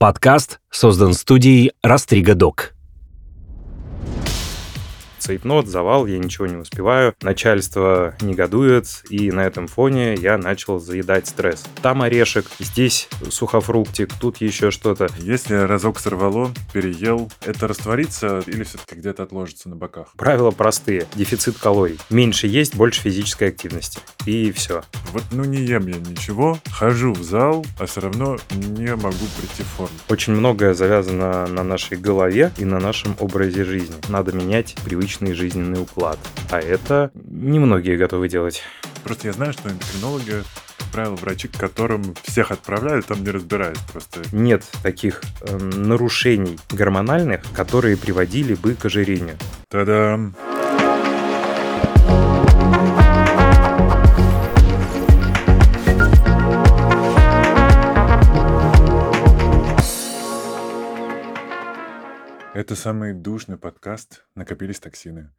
Подкаст создан студией Растрига Док. Цейтнот, завал, я ничего не успеваю, начальство негодует, и на этом фоне я начал заедать стресс. Там орешек, здесь сухофруктик, тут еще что-то. Если разок сорвало, переел, это растворится или все-таки где-то отложится на боках? Правила простые. Дефицит калорий. Меньше есть, больше физической активности. И все. Вот ну не ем я ничего, хожу в зал, а все равно не могу прийти в форму. Очень многое завязано на нашей голове и на нашем образе жизни. Надо менять привычные привычный жизненный уклад. А это немногие готовы делать. Просто я знаю, что эндокринологи правило, врачи, к которым всех отправляют, там не разбираясь просто. Нет таких э, нарушений гормональных, которые приводили бы к ожирению. Та-дам! Это самый душный подкаст «Накопились токсины».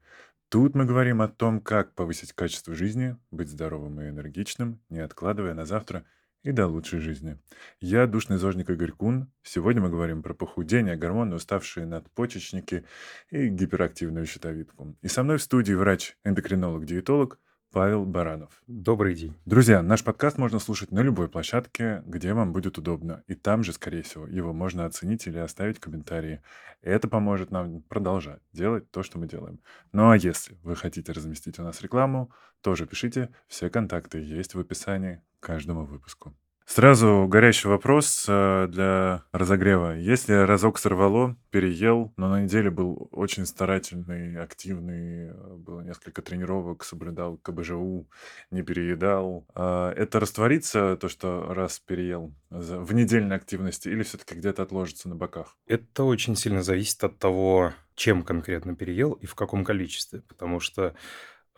Тут мы говорим о том, как повысить качество жизни, быть здоровым и энергичным, не откладывая на завтра и до лучшей жизни. Я душный зожник Игорь Кун. Сегодня мы говорим про похудение, гормоны, уставшие надпочечники и гиперактивную щитовидку. И со мной в студии врач-эндокринолог-диетолог – Павел Баранов. Добрый день. Друзья, наш подкаст можно слушать на любой площадке, где вам будет удобно. И там же, скорее всего, его можно оценить или оставить комментарии. Это поможет нам продолжать делать то, что мы делаем. Ну а если вы хотите разместить у нас рекламу, тоже пишите. Все контакты есть в описании к каждому выпуску. Сразу горячий вопрос э, для разогрева. Если разок сорвало, переел, но на неделе был очень старательный, активный, э, было несколько тренировок, соблюдал КБЖУ, не переедал, а это растворится, то, что раз переел в недельной активности, или все-таки где-то отложится на боках? Это очень сильно зависит от того, чем конкретно переел и в каком количестве, потому что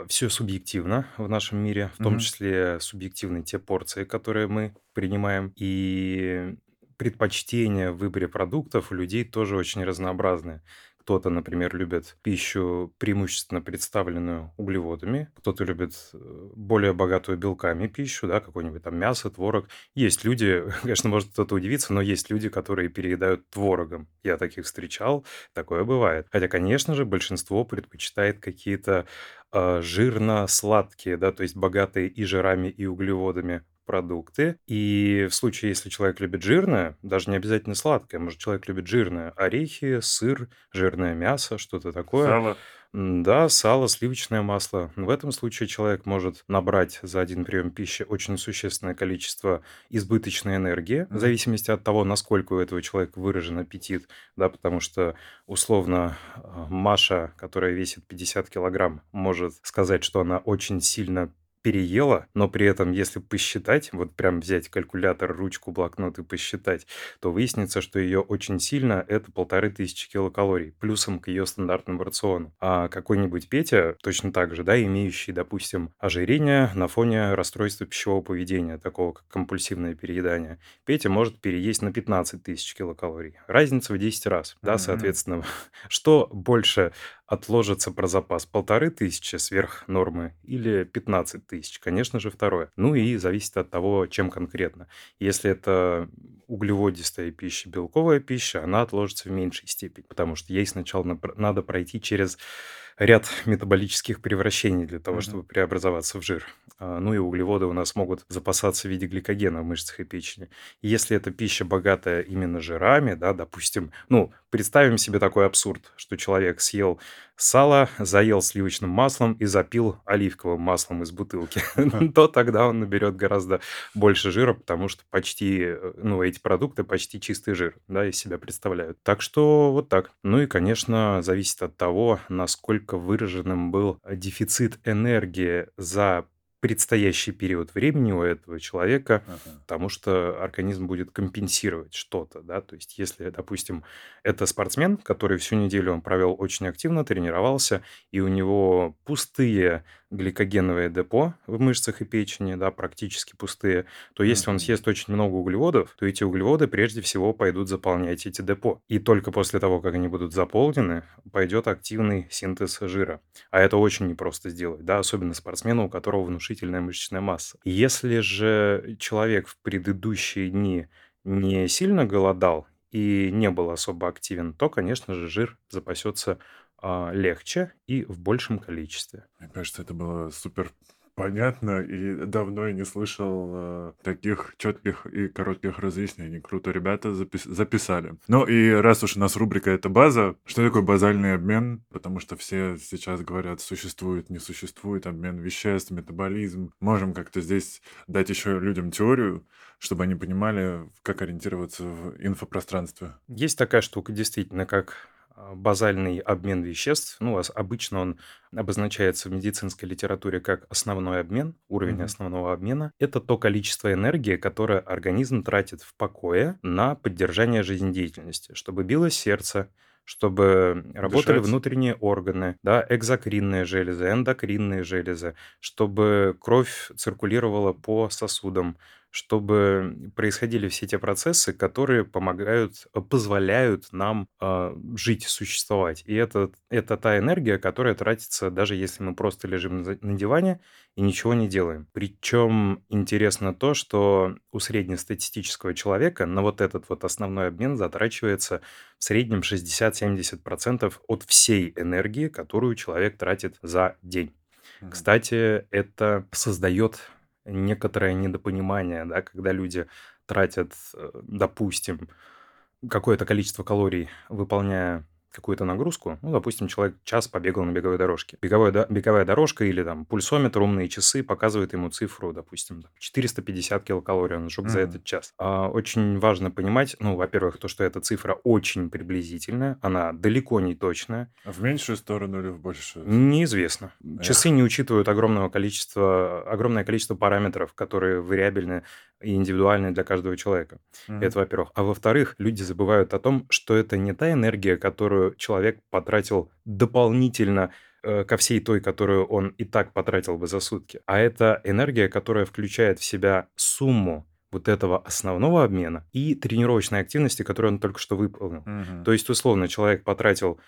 все субъективно в нашем мире, в том числе субъективны те порции, которые мы принимаем. И предпочтения в выборе продуктов у людей тоже очень разнообразные. Кто-то, например, любит пищу преимущественно представленную углеводами, кто-то любит э, более богатую белками пищу, да, какое-нибудь там мясо, творог. Есть люди, конечно, может кто-то удивиться, но есть люди, которые переедают творогом. Я таких встречал, такое бывает. Хотя, конечно же, большинство предпочитает какие-то э, жирно-сладкие, да, то есть богатые и жирами, и углеводами продукты. И в случае, если человек любит жирное, даже не обязательно сладкое, может, человек любит жирное, орехи, сыр, жирное мясо, что-то такое. Сало. Да, сало, сливочное масло. В этом случае человек может набрать за один прием пищи очень существенное количество избыточной энергии, в зависимости от того, насколько у этого человека выражен аппетит, да, потому что условно а, Маша, которая весит 50 килограмм, может сказать, что она очень сильно переела, но при этом, если посчитать, вот прям взять калькулятор, ручку, блокнот и посчитать, то выяснится, что ее очень сильно это полторы тысячи килокалорий, плюсом к ее стандартному рациону. А какой-нибудь Петя, точно так же, да, имеющий, допустим, ожирение на фоне расстройства пищевого поведения, такого как компульсивное переедание, Петя может переесть на 15 тысяч килокалорий. Разница в 10 раз, да, соответственно. Что больше отложится про запас? Полторы тысячи сверх нормы или 15 тысяч? Конечно же, второе. Ну и зависит от того, чем конкретно. Если это углеводистая пища, белковая пища, она отложится в меньшей степени, потому что ей сначала надо пройти через ряд метаболических превращений для того, чтобы преобразоваться в жир. А, ну и углеводы у нас могут запасаться в виде гликогена в мышцах и печени. Если эта пища богатая именно жирами, да, допустим, ну, представим себе такой абсурд, что человек съел сало, заел сливочным маслом и запил оливковым маслом из бутылки, то тогда он наберет гораздо больше жира, потому что почти, э, ну, эти продукты почти чистый жир, да, из себя представляют. Так что вот так. Ну и, конечно, зависит от того, насколько выраженным был дефицит энергии за предстоящий период времени у этого человека, ага. потому что организм будет компенсировать что-то, да, то есть если, допустим, это спортсмен, который всю неделю он провел очень активно, тренировался, и у него пустые гликогеновое депо в мышцах и печени, да, практически пустые, то если он съест очень много углеводов, то эти углеводы прежде всего пойдут заполнять эти депо. И только после того, как они будут заполнены, пойдет активный синтез жира. А это очень непросто сделать, да, особенно спортсмену, у которого внушительная мышечная масса. Если же человек в предыдущие дни не сильно голодал и не был особо активен, то, конечно же, жир запасется а, легче и в большем количестве. Мне кажется, это было супер понятно, и давно я не слышал э, таких четких и коротких разъяснений. Круто, ребята запис- записали. Ну и раз уж у нас рубрика это база, что такое базальный обмен? Потому что все сейчас говорят, существует, не существует обмен веществ, метаболизм. Можем как-то здесь дать еще людям теорию, чтобы они понимали, как ориентироваться в инфопространстве. Есть такая штука, действительно, как базальный обмен веществ. Ну, обычно он обозначается в медицинской литературе как основной обмен, уровень mm-hmm. основного обмена. Это то количество энергии, которое организм тратит в покое на поддержание жизнедеятельности, чтобы билось сердце, чтобы работали Дышать. внутренние органы, да, экзокринные железы, эндокринные железы, чтобы кровь циркулировала по сосудам, чтобы происходили все те процессы, которые помогают, э, позволяют нам э, жить, существовать. И это, это та энергия, которая тратится, даже если мы просто лежим на, на диване и ничего не делаем. Причем интересно то, что у среднестатистического человека на вот этот вот основной обмен затрачивается в среднем 60-70% от всей энергии, которую человек тратит за день. Кстати, это создает некоторое недопонимание, да, когда люди тратят, э, допустим, какое-то количество калорий, выполняя какую-то нагрузку, ну, допустим, человек час побегал на беговой дорожке. Беговая, беговая дорожка или там пульсометр, умные часы показывают ему цифру, допустим, 450 килокалорий он сжег mm-hmm. за этот час. А, очень важно понимать, ну, во-первых, то, что эта цифра очень приблизительная, она далеко не точная. А в меньшую сторону или в большую? Неизвестно. Эх. Часы не учитывают огромного количества, огромное количество параметров, которые вариабельны и индивидуальны для каждого человека. Mm-hmm. Это, во-первых. А во-вторых, люди забывают о том, что это не та энергия, которую человек потратил дополнительно э, ко всей той, которую он и так потратил бы за сутки. А это энергия, которая включает в себя сумму вот этого основного обмена и тренировочной активности, которую он только что выполнил. Угу. То есть, условно, человек потратил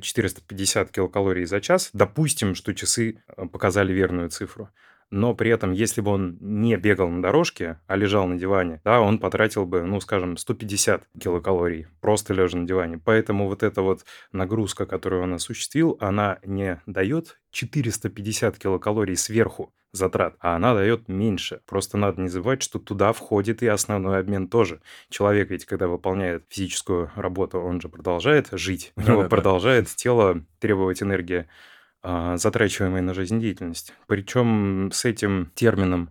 450 килокалорий за час, допустим, что часы э, показали верную цифру но при этом, если бы он не бегал на дорожке, а лежал на диване, да, он потратил бы, ну, скажем, 150 килокалорий, просто лежа на диване. Поэтому вот эта вот нагрузка, которую он осуществил, она не дает 450 килокалорий сверху затрат, а она дает меньше. Просто надо не забывать, что туда входит и основной обмен тоже. Человек ведь, когда выполняет физическую работу, он же продолжает жить, у него продолжает тело требовать энергии затрачиваемой на жизнедеятельность. Причем с этим термином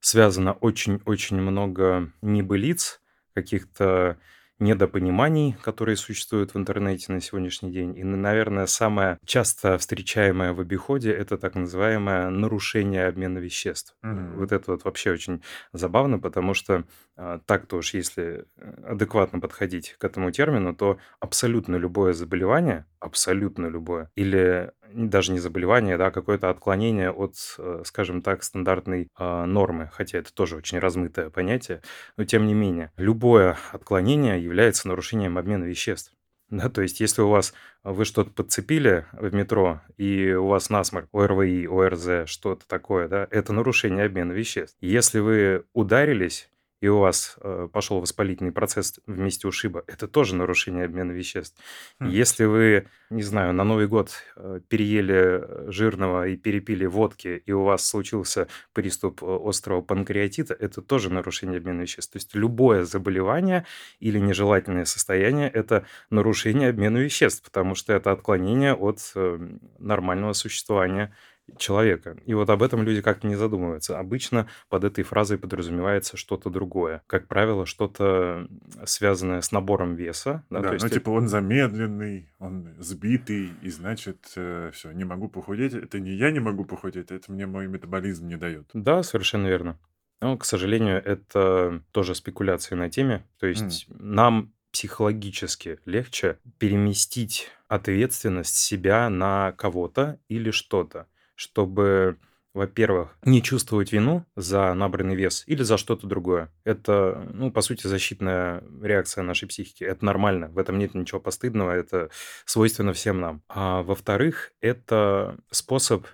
связано очень-очень много небылиц, каких-то недопониманий, которые существуют в интернете на сегодняшний день. И, наверное, самое часто встречаемое в обиходе это так называемое нарушение обмена веществ. Mm-hmm. Вот это вот вообще очень забавно, потому что а, так-то уж, если э, адекватно подходить к этому термину, то абсолютно любое заболевание, абсолютно любое, или даже не заболевание, да, а какое-то отклонение от, э, скажем так, стандартной э, нормы, хотя это тоже очень размытое понятие, но тем не менее, любое отклонение является нарушением обмена веществ. Да, то есть, если у вас вы что-то подцепили в метро, и у вас насморк, ОРВИ, ОРЗ, что-то такое, да, это нарушение обмена веществ. Если вы ударились и у вас э, пошел воспалительный процесс в месте ушиба, это тоже нарушение обмена веществ. Mm. Если вы, не знаю, на Новый год э, переели жирного и перепили водки, и у вас случился приступ э, острого панкреатита, это тоже нарушение обмена веществ. То есть любое заболевание или нежелательное состояние – это нарушение обмена веществ, потому что это отклонение от э, нормального существования человека. И вот об этом люди как-то не задумываются. Обычно под этой фразой подразумевается что-то другое. Как правило, что-то связанное с набором веса. Да, да есть ну это... типа он замедленный, он сбитый, и значит, э, все, не могу похудеть. Это не я не могу похудеть, это мне мой метаболизм не дает. Да, совершенно верно. Но, к сожалению, это тоже спекуляции на теме. То есть mm. нам психологически легче переместить ответственность себя на кого-то или что-то чтобы, во-первых, не чувствовать вину за набранный вес или за что-то другое. Это, ну, по сути, защитная реакция нашей психики. Это нормально, в этом нет ничего постыдного, это свойственно всем нам. А во-вторых, это способ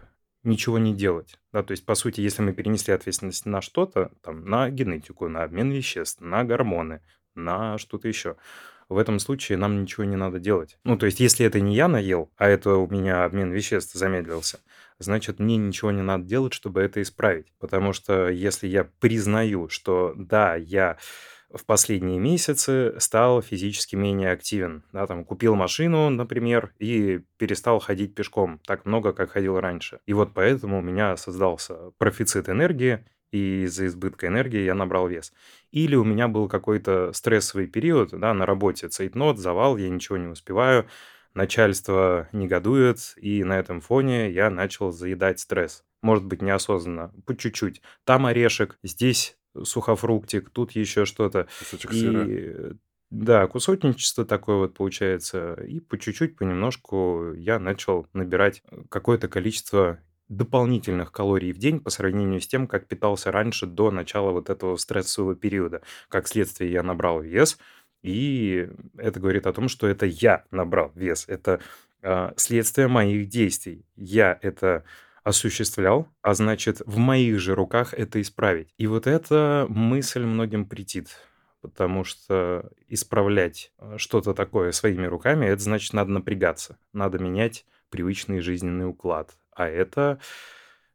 ничего не делать. Да, то есть, по сути, если мы перенесли ответственность на что-то, там, на генетику, на обмен веществ, на гормоны, на что-то еще, в этом случае нам ничего не надо делать. Ну, то есть, если это не я наел, а это у меня обмен веществ замедлился, значит, мне ничего не надо делать, чтобы это исправить. Потому что если я признаю, что да, я в последние месяцы стал физически менее активен. Да, там, купил машину, например, и перестал ходить пешком так много, как ходил раньше. И вот поэтому у меня создался профицит энергии, и из-за избытка энергии я набрал вес. Или у меня был какой-то стрессовый период да, на работе, цейтнот, завал, я ничего не успеваю, начальство негодует, и на этом фоне я начал заедать стресс. Может быть, неосознанно, по чуть-чуть. Там орешек, здесь сухофруктик, тут еще что-то. Кусочек сыра. И да, кусотничество такое вот получается. И по чуть-чуть, понемножку я начал набирать какое-то количество дополнительных калорий в день по сравнению с тем, как питался раньше до начала вот этого стрессового периода. Как следствие, я набрал вес, и это говорит о том, что это я набрал вес. Это э, следствие моих действий. Я это осуществлял, а значит, в моих же руках это исправить. И вот эта мысль многим претит, потому что исправлять э, что-то такое своими руками, это значит, надо напрягаться, надо менять привычный жизненный уклад. А это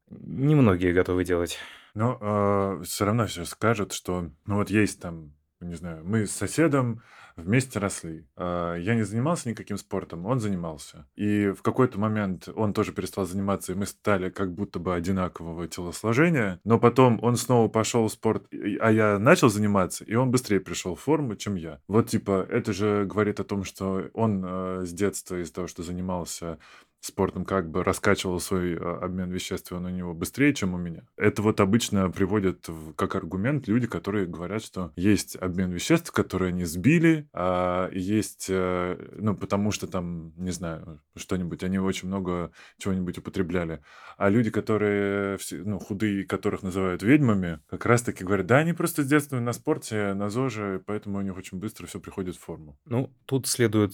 немногие готовы делать. Но а, все равно все скажут, что ну вот есть там, не знаю, мы с соседом вместе росли. А, Я не занимался никаким спортом, он занимался. И в какой-то момент он тоже перестал заниматься, и мы стали как будто бы одинакового телосложения. Но потом он снова пошел в спорт, а я начал заниматься, и он быстрее пришел в форму, чем я. Вот типа это же говорит о том, что он э, с детства из-за того, что занимался спортом как бы раскачивал свой а, обмен веществ, он у него быстрее, чем у меня. Это вот обычно приводят в, как аргумент люди, которые говорят, что есть обмен веществ, которые они сбили, а есть, э, ну, потому что там, не знаю, что-нибудь, они очень много чего-нибудь употребляли. А люди, которые, ну, худые, которых называют ведьмами, как раз-таки говорят, да, они просто с детства на спорте, на ЗОЖе, поэтому у них очень быстро все приходит в форму. Ну, тут следует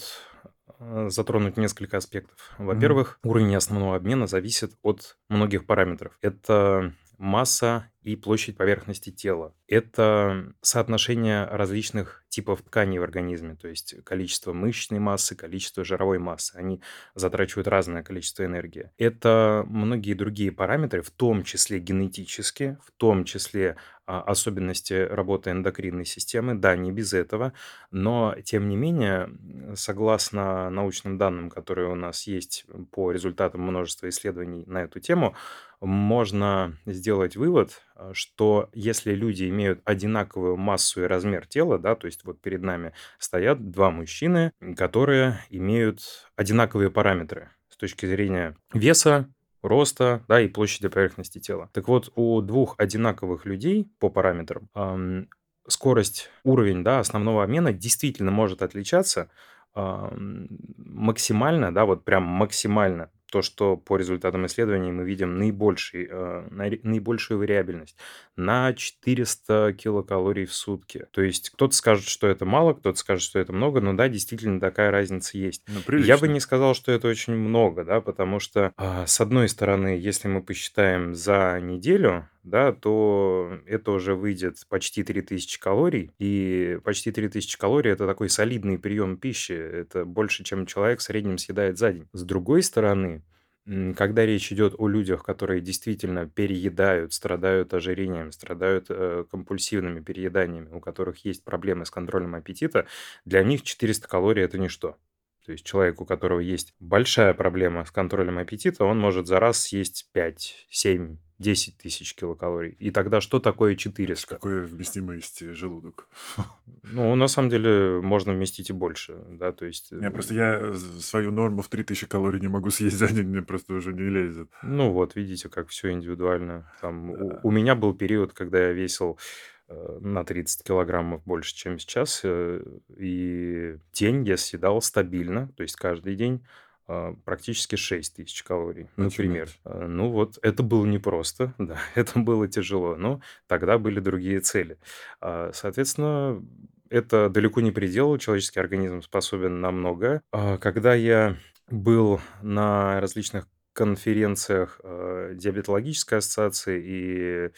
затронуть несколько аспектов. Во-первых, mm-hmm. уровень основного обмена зависит от многих параметров. Это масса и площадь поверхности тела. Это соотношение различных типов тканей в организме, то есть количество мышечной массы, количество жировой массы. Они затрачивают разное количество энергии. Это многие другие параметры, в том числе генетические, в том числе а, особенности работы эндокринной системы. Да, не без этого, но тем не менее, согласно научным данным, которые у нас есть по результатам множества исследований на эту тему, можно сделать вывод, что если люди имеют одинаковую массу и размер тела, да, то есть вот перед нами стоят два мужчины, которые имеют одинаковые параметры с точки зрения веса, роста, да, и площади поверхности тела. Так вот, у двух одинаковых людей по параметрам эм, скорость, уровень, да, основного обмена действительно может отличаться максимально, да, вот прям максимально то, что по результатам исследований мы видим наибольший, э, наибольшую вариабельность на 400 килокалорий в сутки. То есть кто-то скажет, что это мало, кто-то скажет, что это много, но да, действительно такая разница есть. Ну, Я бы не сказал, что это очень много, да, потому что, а, с одной стороны, если мы посчитаем за неделю, да, то это уже выйдет почти 3000 калорий. И почти 3000 калорий– это такой солидный прием пищи. Это больше, чем человек в среднем съедает за день. С другой стороны, когда речь идет о людях, которые действительно переедают, страдают ожирением, страдают э, компульсивными перееданиями, у которых есть проблемы с контролем аппетита, для них 400 калорий – это ничто. То есть человек, у которого есть большая проблема с контролем аппетита, он может за раз съесть 5, 7, 10 тысяч килокалорий. И тогда что такое 400? Какой вместимость желудок? Ну, на самом деле, можно вместить и больше, да, то есть... Не, просто я свою норму в 3000 калорий не могу съесть за день, мне просто уже не лезет. Ну вот, видите, как все индивидуально. Там, да. у, у меня был период, когда я весил э, на 30 килограммов больше, чем сейчас, э, и день я съедал стабильно, то есть каждый день практически 6 тысяч калорий, например. А, ну вот, это было непросто, да, это было тяжело, но тогда были другие цели. А, соответственно, это далеко не предел, человеческий организм способен на многое. Когда я был на различных конференциях диабетологической ассоциации и а,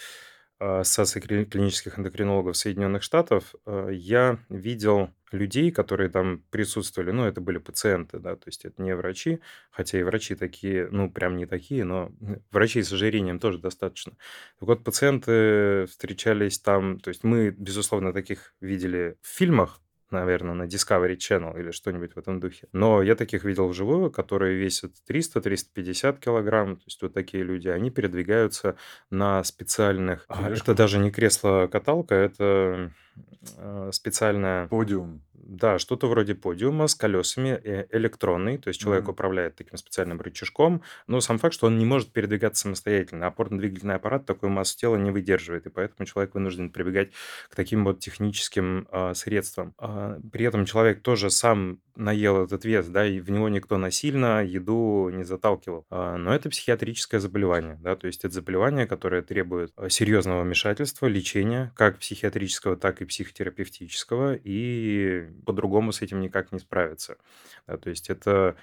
Ассоциации кли- клинических эндокринологов Соединенных Штатов, э, я видел людей, которые там присутствовали, ну, это были пациенты, да, то есть это не врачи, хотя и врачи такие, ну, прям не такие, но врачей с ожирением тоже достаточно. Так вот, пациенты встречались там, то есть мы, безусловно, таких видели в фильмах, наверное, на Discovery Channel или что-нибудь в этом духе. Но я таких видел вживую, которые весят 300-350 килограмм. То есть вот такие люди, они передвигаются на специальных... А, это даже не кресло-каталка, это э, специальная... Подиум. Да, что-то вроде подиума с колесами э, электронный, то есть человек Мгм. управляет таким специальным рычажком, но сам факт, что он не может передвигаться самостоятельно. Опорно-двигательный аппарат такую массу тела не выдерживает, и поэтому человек вынужден прибегать к таким вот техническим а, средствам. А, при этом человек тоже сам наел этот вес, да, и в него никто насильно еду не заталкивал. А, но это психиатрическое заболевание, да, то есть это заболевание, которое требует серьезного вмешательства, лечения, как психиатрического, так и психотерапевтического, и по-другому с этим никак не справиться. Да, то есть это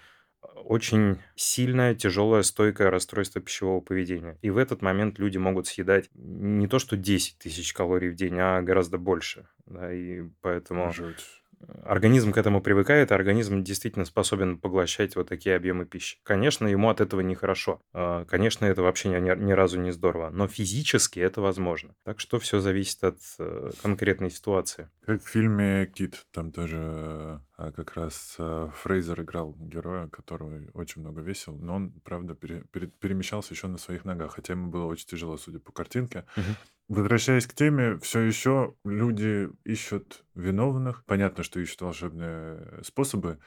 очень сильное, тяжелое, стойкое расстройство пищевого поведения. И в этот момент люди могут съедать не то что 10 тысяч калорий в день, а гораздо больше. Да, и поэтому Жуть. Организм к этому привыкает, и организм действительно способен поглощать вот такие объемы пищи. Конечно, ему от этого нехорошо. А, Конечно, это вообще ни, ни разу не здорово, но физически это возможно. Так что все зависит от э, конкретной ситуации. Как в фильме «Кит», там тоже а, как раз а, Фрейзер играл героя, который очень много весил, но он, правда, пере- пере- перемещался еще на своих ногах, хотя ему было очень тяжело, судя по картинке. Мгм. Возвращаясь к теме, все еще люди ищут виновных. Понятно, что ищут волшебные способы,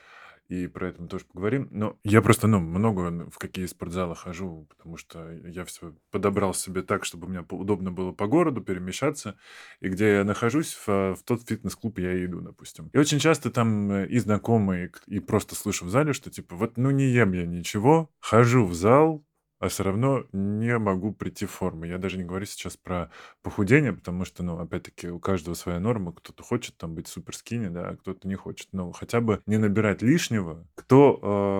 и про это мы тоже поговорим. Но я просто, ну, много в какие спортзалы хожу, потому что я все подобрал себе так, чтобы мне удобно было по городу перемещаться. И где я нахожусь, в, в тот фитнес-клуб я иду, допустим. И очень часто там э, и знакомые, и просто слышу в зале, что типа, вот ну не ем я ничего, хожу в зал, а все равно не могу прийти в форму. Я даже не говорю сейчас про похудение, потому что, ну, опять-таки, у каждого своя норма. Кто-то хочет там быть супер скини, да, а кто-то не хочет. Но хотя бы не набирать лишнего. Кто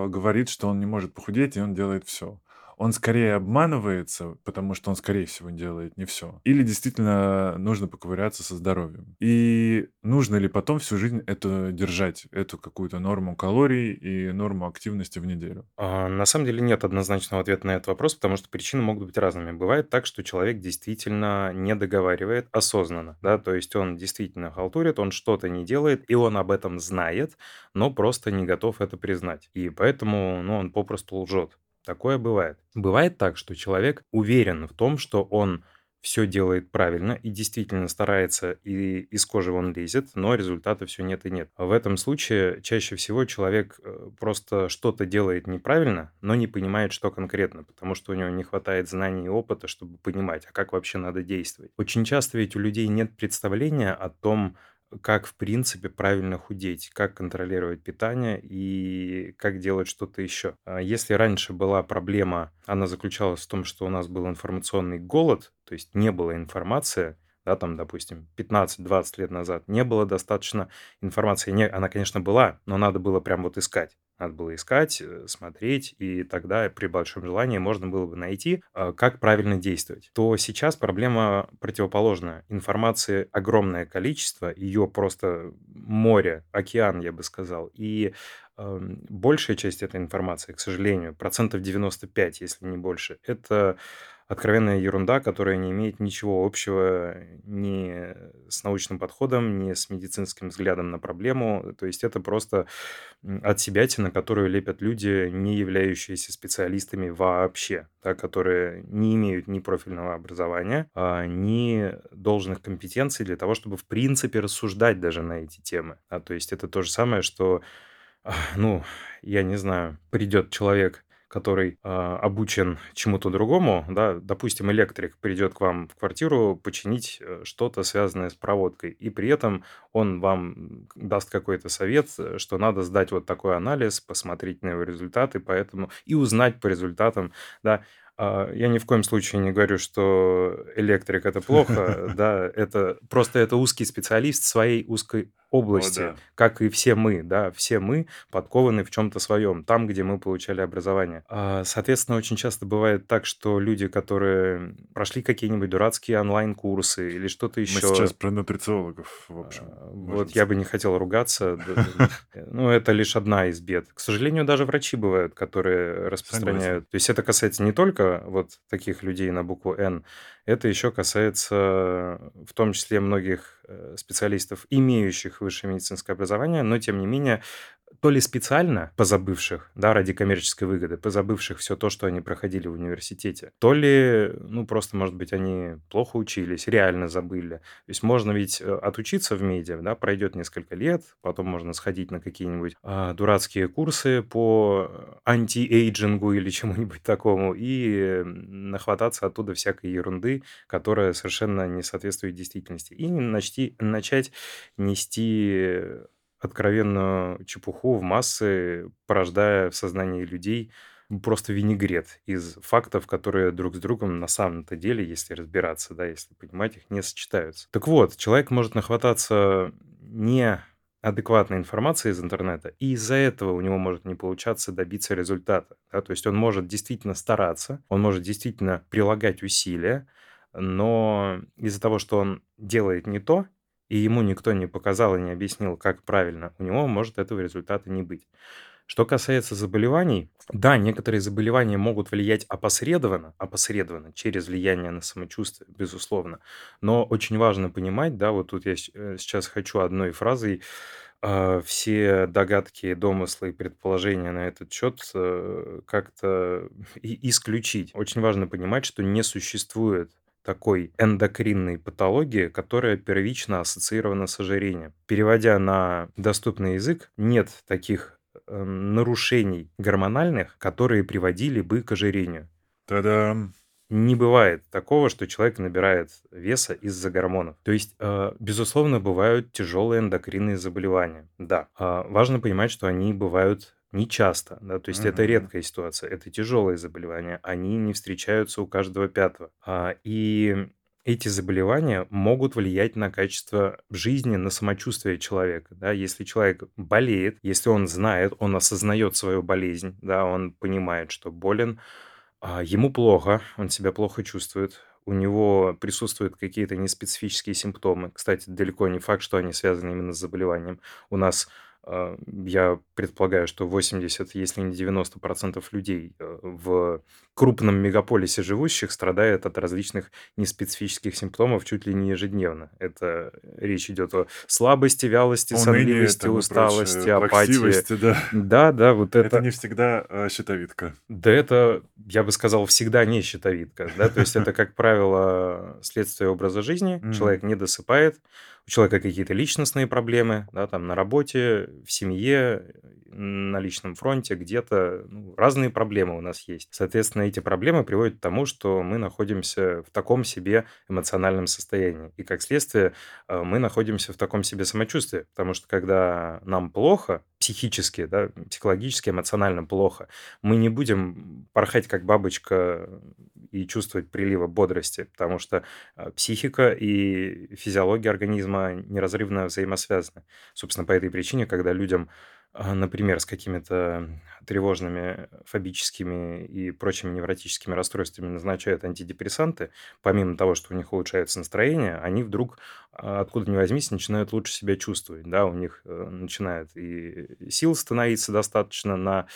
э, говорит, что он не может похудеть, и он делает все. Он скорее обманывается, потому что он, скорее всего, делает не все. Или действительно нужно поковыряться со здоровьем. И нужно ли потом всю жизнь это держать, эту какую-то норму калорий и норму активности в неделю? А, На самом деле нет однозначного ответа на этот вопрос, потому что причины могут быть разными. Бывает так, что человек действительно не договаривает осознанно, да, то есть он действительно халтурит, он что-то не делает, и он об этом знает, но просто не готов это признать. И поэтому, ну, он попросту лжет. Такое бывает. Бывает так, что человек уверен в том, что он все делает правильно и действительно старается и из кожи вон лезет, но результата все нет и нет. В этом случае чаще всего человек э, просто что-то делает неправильно, но не понимает, что конкретно, потому что у него не хватает знаний и опыта, чтобы понимать, а как вообще надо действовать. Очень часто ведь у людей нет представления о том, как, в принципе, правильно худеть, как контролировать питание и как делать что-то еще. А Если раньше была проблема, она заключалась в том, что у нас был информационный голод, то есть не было информации, да, там, допустим, 15-20 лет назад, не было достаточно информации. Не, она, конечно, была, но надо было прям вот искать. Надо было искать, э, смотреть, и тогда при большом желании можно было бы найти, э, как правильно действовать. То сейчас проблема противоположная. Информации огромное количество, ее просто море, океан, я бы сказал. И эм, большая часть этой информации, к сожалению, процентов 95, если не больше, это откровенная ерунда, которая не имеет ничего общего ни с научным подходом, ни с медицинским взглядом на проблему. То есть это просто от на которую лепят люди, не являющиеся специалистами вообще, да, которые не имеют ни профильного образования, а, ни должных компетенций для того, чтобы в принципе рассуждать даже на эти темы. Да, то есть это то же самое, что, а, ну, я не знаю, придет человек который а, обучен чему-то другому, да, допустим, электрик придет к вам в квартиру починить э, что-то, связанное с проводкой, и при этом он вам даст какой-то совет, э, что надо сдать вот такой анализ, посмотреть на его результаты, поэтому и узнать по результатам, да, а, Я ни в коем случае не говорю, что электрик это плохо, да, это просто это узкий специалист в своей узкой области, да. как и все мы, да, все мы подкованы в чем-то своем, там, где мы получали образование. А, Соответственно, очень часто бывает так, что люди, которые прошли какие-нибудь дурацкие онлайн-курсы или что-то Мы еще, сейчас про нутрициологов, в общем, а, Вот я бы не хотел ругаться. Ну, это лишь одна из бед. К сожалению, даже врачи бывают, которые распространяют. То есть это касается не только вот таких людей на букву «Н», это еще касается в том числе многих э, специалистов, имеющих высшее медицинское образование, но тем не менее то ли специально позабывших, да, ради коммерческой выгоды, позабывших все то, что они проходили в университете, то ли, ну, просто, может быть, они плохо учились, реально забыли. То есть можно ведь э, отучиться в медиа, да, пройдет несколько лет, потом можно сходить на какие-нибудь а, дурацкие курсы по антиэйджингу или чему-нибудь такому и э, нахвататься оттуда всякой ерунды, которая совершенно не соответствует действительности. И начти, начать нести откровенную чепуху в массы, порождая в сознании людей просто винегрет из фактов, которые друг с другом на самом-то деле, если разбираться, да, если понимать их, не сочетаются. Так вот, человек может нахвататься не адекватной информации из интернета, и из-за этого у него может не получаться добиться результата. Да? То есть он может действительно стараться, он может действительно прилагать усилия, но из-за того, что он делает не то, и ему никто не показал и не объяснил, как правильно, у него может этого результата не быть. Что касается заболеваний, да, некоторые заболевания могут влиять опосредованно, опосредованно, через влияние на самочувствие, безусловно. Но очень важно понимать, да, вот тут я э, сейчас хочу одной фразой а, все догадки, домыслы и предположения на этот счет э, как-то исключить. Очень важно понимать, что не существует такой эндокринной патологии, которая первично ассоциирована с ожирением. Переводя на доступный язык, нет таких э, нарушений гормональных, которые приводили бы к ожирению. Та-дам! Не бывает такого, что человек набирает веса из-за гормонов. То есть, э, безусловно, бывают тяжелые эндокринные заболевания. Да, А, важно понимать, что они бывают не часто, да, то есть это Мгм. редкая ситуация, это тяжелые заболевания, они не встречаются у каждого пятого. А, И эти заболевания могут влиять на качество жизни, на самочувствие человека. Да? Если человек болеет, если он знает, он осознает свою болезнь, да, он понимает, что болен, а, ему плохо, он себя плохо чувствует, у него присутствуют какие-то неспецифические симптомы. Кстати, далеко не факт, что они связаны именно с заболеванием. У нас, я предполагаю, что 80, если не 90% людей э, в крупном мегаполисе живущих страдает от различных неспецифических симптомов чуть ли не ежедневно. Это речь идет о слабости, вялости, Уныние сонливости, там и усталости, апатии. да. Да, да, вот Это это... не всегда а, щитовидка. Да это, я бы сказал, всегда не щитовидка, да, то есть это, как правило, следствие образа жизни, человек не досыпает, у человека какие-то личностные проблемы, да, там на работе, в семье, на личном фронте, где-то ну, разные проблемы у нас есть. Соответственно, эти проблемы приводят к тому, что мы находимся в таком себе эмоциональном состоянии. И, как следствие, э, мы находимся в таком себе самочувствии. Потому что, когда нам плохо, психически, да, психологически, эмоционально плохо, мы не будем порхать как бабочка и чувствовать прилива бодрости, потому что э, психика и физиология организма неразрывно взаимосвязаны. Собственно, по этой причине, когда людям а, например, с какими-то тревожными, фобическими и прочими невротическими расстройствами назначают антидепрессанты, помимо того, что у них улучшается настроение, они вдруг а, откуда ни возьмись начинают лучше себя чувствовать, да, у них э, начинает и сил становиться достаточно на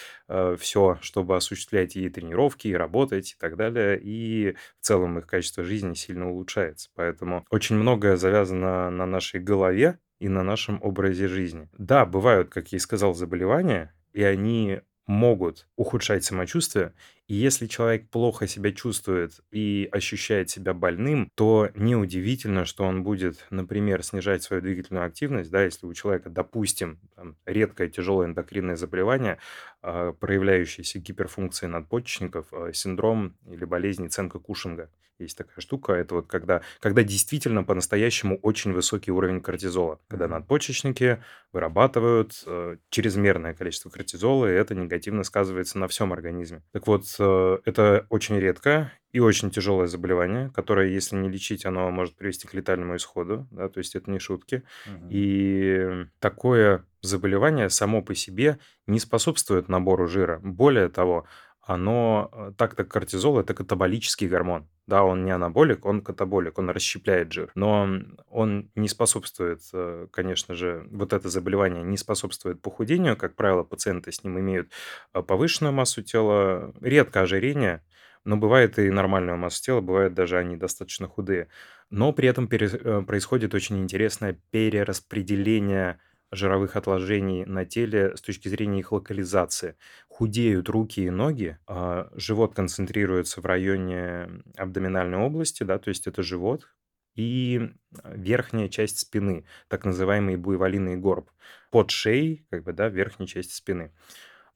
все, чтобы осуществлять и тренировки, и работать, и так далее, и в целом их качество жизни сильно улучшается. Поэтому очень многое завязано на нашей голове, и на нашем образе жизни. Да, бывают, как я и сказал, заболевания, и они могут ухудшать самочувствие. И если человек плохо себя чувствует и ощущает себя больным, то неудивительно, что он будет, например, снижать свою двигательную активность, да, если у человека, допустим, там, редкое тяжелое эндокринное заболевание, э, проявляющееся гиперфункцией надпочечников, э, синдром или болезнь Ценка Кушинга. Есть такая штука, это вот когда, когда действительно по-настоящему очень высокий уровень кортизола, когда надпочечники вырабатывают э, чрезмерное количество кортизола, и это негативно сказывается на всем организме. Так вот, это очень редко и очень тяжелое заболевание, которое, если не лечить, оно может привести к летальному исходу, да, то есть это не шутки. Мгм. И такое заболевание само по себе не способствует набору жира. Более того, оно, э, так-то кортизол– это катаболический гормон. Да, он не анаболик, он катаболик, он расщепляет жир. Но он не способствует, э, конечно же, вот это заболевание не способствует похудению. Как правило, пациенты с ним имеют э, повышенную массу тела, редко ожирение, но бывает и нормальная масса тела, бывает даже они достаточно худые. Но при этом э, происходит очень интересное перераспределение жировых отложений на теле с точки зрения их локализации. Худеют руки и ноги, а живот концентрируется в районе абдоминальной области, да, то есть это живот, и верхняя часть спины, так называемый буйволиный горб, под шеей, как бы, да, верхней части спины.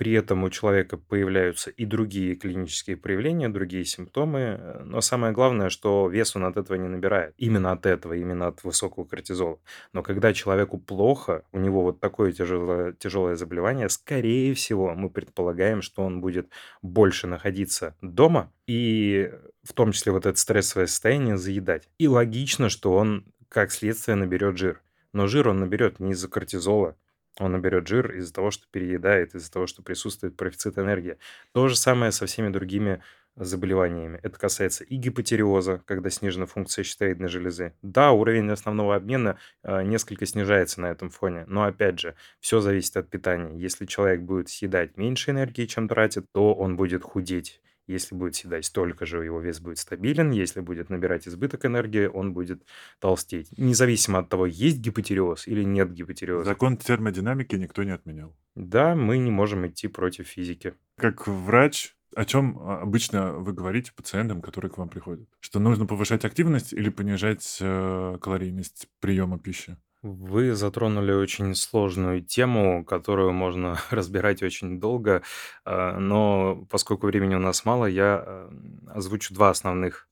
При этом у человека появляются и другие клинические проявления, другие симптомы. э, Но самое главное, что вес он от этого не набирает. Именно от этого, именно от высокого кортизола. Но когда человеку плохо, у него вот такое тяжелое, тяжелое заболевание, скорее всего, мы предполагаем, что он будет больше находиться дома и в том числе вот это стрессовое состояние заедать. И логично, что он как следствие наберет жир. Но жир он наберет не из-за кортизола, он наберет жир из-за того, что переедает, из-за того, что присутствует профицит энергии. То же самое со всеми другими заболеваниями. Это касается и гипотериоза, когда снижена функция щитовидной железы. Да, уровень основного обмена э, несколько снижается на этом фоне, но опять же, все зависит от питания. Если человек будет съедать меньше энергии, чем тратит, то он будет худеть. Если будет съедать столько же, его вес будет стабилен. Если будет набирать избыток энергии, он будет толстеть. Независимо от того, есть гипотериоз или нет гипотериоза. Закон термодинамики никто не отменял. Да, мы не можем идти против физики. Как врач, о чем а, обычно вы говорите пациентам, которые к вам приходят? Что нужно повышать активность или понижать э, калорийность приема пищи? Вы затронули очень сложную тему, которую можно разбирать очень долго, э, но поскольку времени у нас мало, я э, озвучу два основных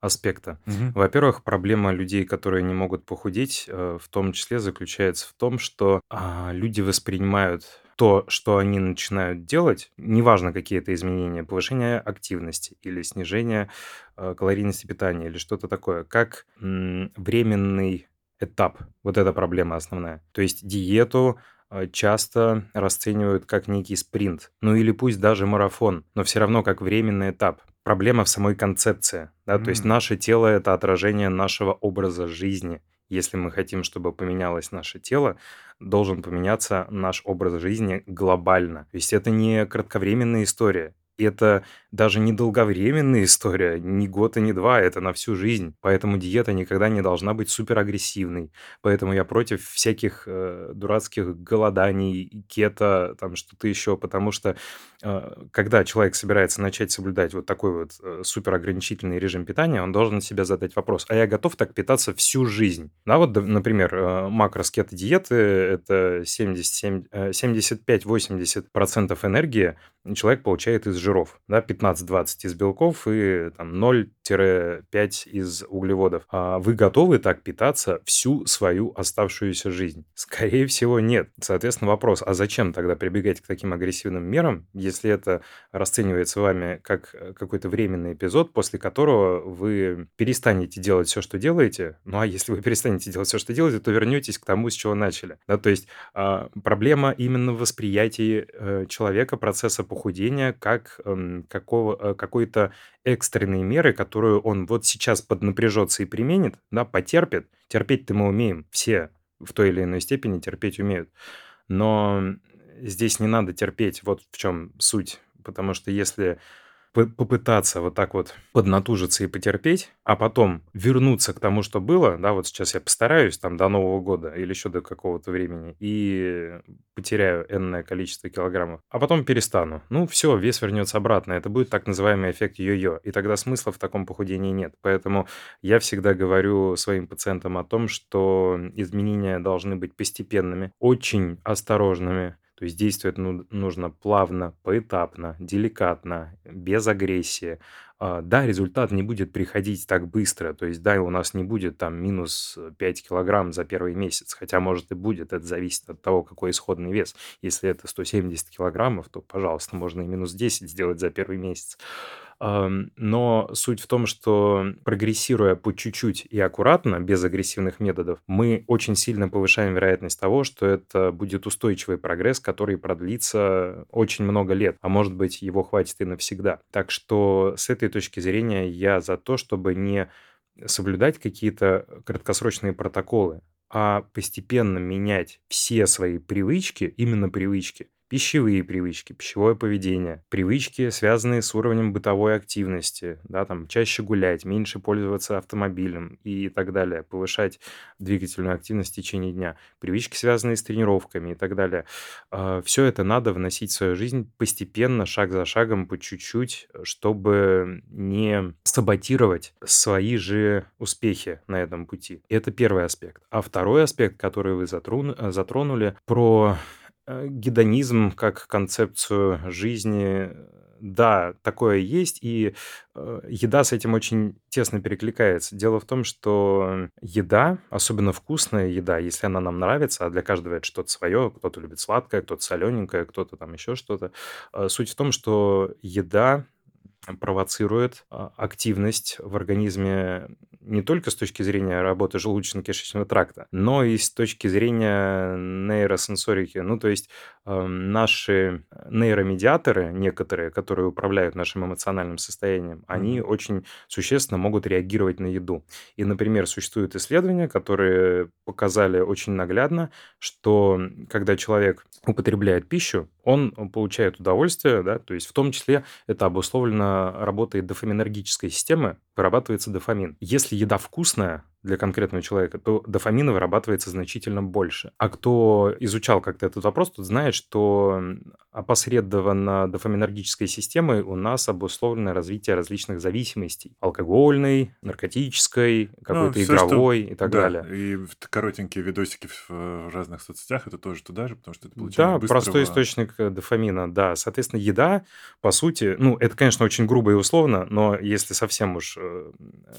аспекта. Мгм. Во-первых, проблема людей, которые не могут похудеть, э, в том числе заключается в том, что а, люди воспринимают то, что они начинают делать, неважно, какие это изменения, повышение активности или снижение э, калорийности питания или что-то такое, как м, временный этап. Вот эта проблема основная. То есть диету э, часто расценивают как некий спринт, ну или пусть даже марафон, но все равно как временный этап. Проблема в самой концепции, да, то есть наше тело это отражение нашего образа жизни. Если мы хотим, чтобы поменялось наше тело, должен поменяться наш образ жизни глобально. То есть это не кратковременная история. Это даже не долговременная история, не год и не два, это на всю жизнь. Поэтому диета никогда не должна быть суперагрессивной. Поэтому я против всяких э, дурацких голоданий, кето, там что-то еще, потому что э, когда человек собирается начать соблюдать вот такой вот э, суперограничительный режим питания, он должен себе задать вопрос, а я готов так питаться всю жизнь? Да, вот, например, э, макрос кето-диеты – это 77, э, 75-80% энергии человек получает из жиров, да, 15-20 из белков и там 0-5 из углеводов. А вы готовы так питаться всю свою оставшуюся жизнь? Скорее всего, нет. Соответственно, вопрос, а зачем тогда прибегать к таким агрессивным мерам, если это расценивается вами как э, какой-то временный эпизод, после которого вы перестанете делать все, что делаете, ну а если вы перестанете делать все, что делаете, то вернетесь к тому, с чего начали. Да, то есть а, проблема именно в восприятии э, человека процесса похудения как эм, какого, э, какой-то экстренной меры, которую он вот сейчас поднапряжется и применит, да, потерпит. Терпеть-то мы умеем, все в той или иной степени терпеть умеют. Но здесь не надо терпеть, вот в чем суть. Потому что если попытаться вот так вот поднатужиться и потерпеть, а потом вернуться к тому, что было, да, вот сейчас я постараюсь там до Нового года или еще до какого-то времени и потеряю энное количество килограммов, а потом перестану. Ну, все, вес вернется обратно. Это будет так называемый эффект йо-йо. И тогда смысла в таком похудении нет. Поэтому я всегда говорю своим пациентам о том, что изменения должны быть постепенными, очень осторожными, то есть действовать ну- нужно плавно, поэтапно, деликатно, без агрессии. А, да, результат не будет приходить так быстро. То есть, да, у нас не будет там минус 5 килограмм за первый месяц. Хотя, может, и будет. Это зависит от того, какой исходный вес. Если это 170 килограммов, то, пожалуйста, можно и минус 10 сделать за первый месяц. Но суть в том, что прогрессируя по чуть-чуть и аккуратно, без агрессивных методов, мы очень сильно повышаем вероятность того, что это будет устойчивый прогресс, который продлится очень много лет, а может быть его хватит и навсегда. Так что с этой точки зрения я за то, чтобы не соблюдать какие-то краткосрочные протоколы, а постепенно менять все свои привычки, именно привычки, пищевые привычки, пищевое поведение, привычки, связанные с уровнем бытовой активности, да, там чаще гулять, меньше пользоваться автомобилем и так далее, повышать двигательную активность в течение дня, привычки, связанные с тренировками и так далее. А, Все это надо вносить в свою жизнь постепенно, шаг за шагом, по чуть-чуть, чтобы не саботировать свои же успехи на этом пути. Это первый аспект. А второй аспект, который вы затронули, про гедонизм как концепцию жизни, да, такое есть, и э, еда с этим очень тесно перекликается. Дело в том, что еда, особенно вкусная еда, если она нам нравится, а для каждого это что-то свое, кто-то любит сладкое, кто-то солененькое, кто-то там еще что-то. Э, суть в том, что еда провоцирует а, активность в организме не только с точки зрения работы желудочно-кишечного тракта, но и с точки зрения нейросенсорики. Ну, то есть наши нейромедиаторы, некоторые, которые управляют нашим эмоциональным состоянием, они mm-hmm. очень существенно могут реагировать на еду. И, например, существуют исследования, которые показали очень наглядно, что когда человек употребляет пищу, он получает удовольствие, да, то есть в том числе это обусловлено работой дофаминергической системы, вырабатывается дофамин. Если еда вкусная, для конкретного человека, то дофамина вырабатывается значительно больше. А кто изучал как-то этот вопрос, тот знает, что опосредованно дофаминергической системой у нас обусловлено развитие различных зависимостей. Алкогольной, наркотической, ну, какой-то ну, игровой что, и так да, далее. И коротенькие видосики в разных соцсетях, это тоже туда же, потому что это получение Да, быстрого... простой источник э, дофамина, да. Соответственно, еда, по сути, ну, это, конечно, очень грубо и условно, но если совсем уж э,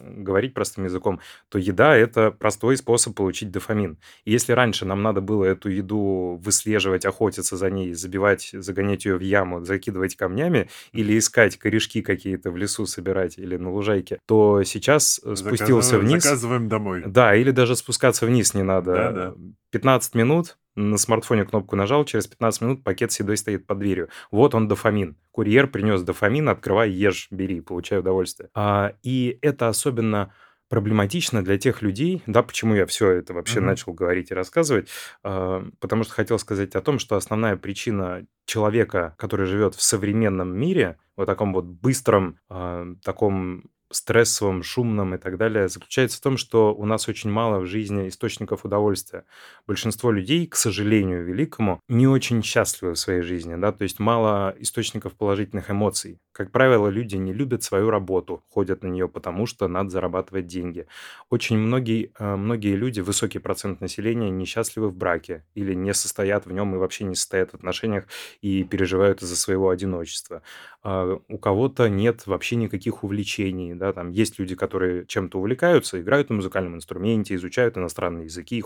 говорить простым языком, то еда это простой способ получить дофамин. И если раньше нам надо было эту еду выслеживать, охотиться за ней, забивать, загонять ее в яму, закидывать камнями или искать корешки какие-то в лесу собирать или на лужайке, то сейчас э, спустился вниз. Заказываем домой. Да, или даже спускаться вниз не надо. Да, да. 15 минут, на смартфоне кнопку нажал, через 15 минут пакет с едой стоит под дверью. Вот он дофамин. Курьер принес дофамин, открывай, ешь, бери, получай удовольствие. А, и это особенно проблематично для тех людей, да, почему я все это вообще Мгм. начал говорить и рассказывать, а, потому что хотел сказать о том, что основная причина человека, который живет в современном мире, вот таком вот быстром, а, таком стрессовым, шумным и так далее, заключается в том, что у нас очень мало в жизни источников удовольствия. Большинство людей, к сожалению великому, не очень счастливы в своей жизни, да, то есть мало источников положительных эмоций. Как правило, люди не любят свою работу, ходят на нее, потому что надо зарабатывать деньги. Очень многие, э, многие люди, высокий процент населения, несчастливы в браке или не состоят в нем и вообще не состоят в отношениях и переживают из-за своего одиночества. А у кого-то нет вообще никаких увлечений, да, там есть люди, которые чем-то увлекаются, играют на музыкальном инструменте, изучают иностранные языки,